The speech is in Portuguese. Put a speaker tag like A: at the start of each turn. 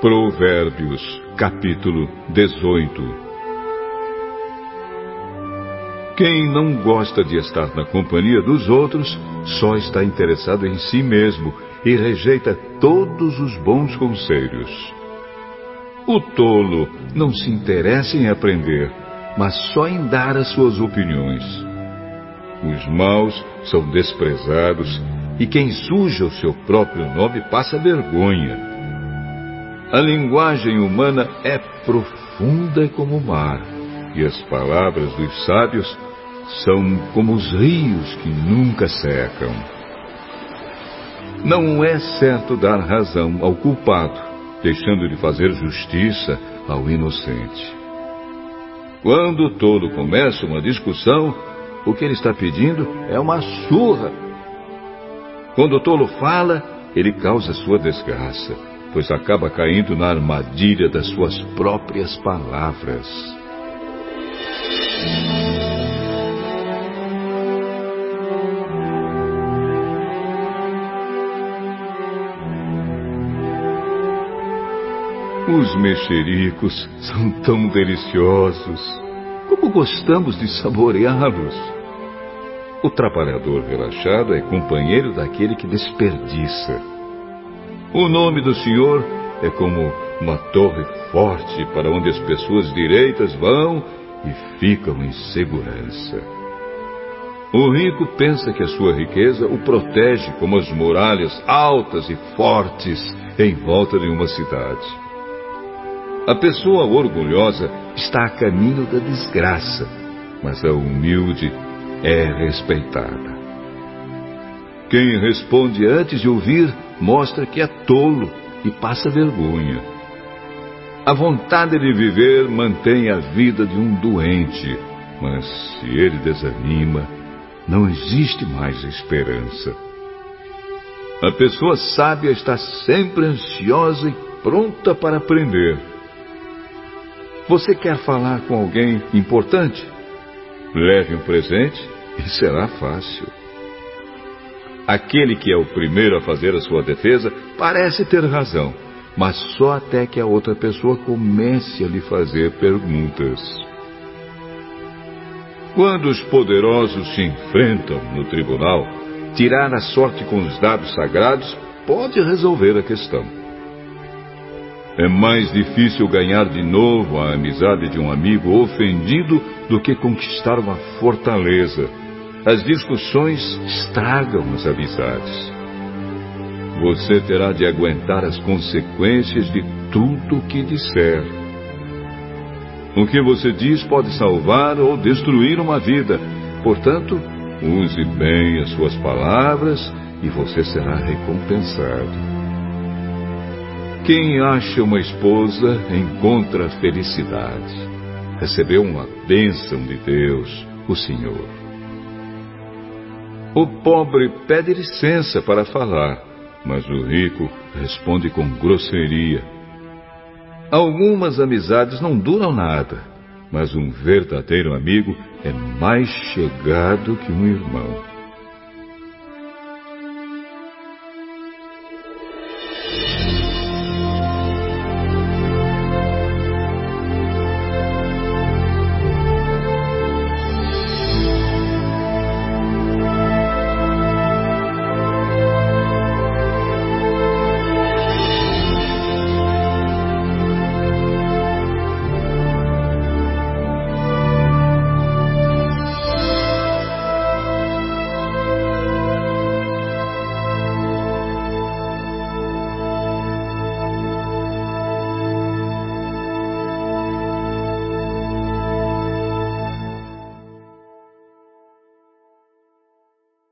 A: Provérbios, capítulo 18 Quem não gosta de estar na companhia dos outros só está interessado em si mesmo e rejeita todos os bons conselhos. O tolo não se interessa em aprender, mas só em dar as suas opiniões. Os maus são desprezados e quem suja o seu próprio nome passa vergonha. A linguagem humana é profunda como o mar, e as palavras dos sábios são como os rios que nunca secam. Não é certo dar razão ao culpado, deixando de fazer justiça ao inocente. Quando o tolo começa uma discussão, o que ele está pedindo é uma surra. Quando o tolo fala, ele causa sua desgraça pois acaba caindo na armadilha das suas próprias palavras. Os mexericos são tão deliciosos. Como gostamos de saboreá-los. O trabalhador relaxado é companheiro daquele que desperdiça. O nome do Senhor é como uma torre forte para onde as pessoas direitas vão e ficam em segurança. O rico pensa que a sua riqueza o protege como as muralhas altas e fortes em volta de uma cidade. A pessoa orgulhosa está a caminho da desgraça, mas a humilde é respeitada. Quem responde antes de ouvir mostra que é tolo e passa vergonha. A vontade de viver mantém a vida de um doente, mas se ele desanima, não existe mais esperança. A pessoa sábia está sempre ansiosa e pronta para aprender. Você quer falar com alguém importante? Leve um presente e será fácil. Aquele que é o primeiro a fazer a sua defesa parece ter razão, mas só até que a outra pessoa comece a lhe fazer perguntas. Quando os poderosos se enfrentam no tribunal, tirar a sorte com os dados sagrados pode resolver a questão. É mais difícil ganhar de novo a amizade de um amigo ofendido do que conquistar uma fortaleza as discussões estragam as amizades. Você terá de aguentar as consequências de tudo o que disser. O que você diz pode salvar ou destruir uma vida. Portanto, use bem as suas palavras e você será recompensado. Quem acha uma esposa encontra felicidade. Recebeu uma bênção de Deus, o Senhor. O pobre pede licença para falar, mas o rico responde com grosseria. Algumas amizades não duram nada, mas um verdadeiro amigo é mais chegado que um irmão.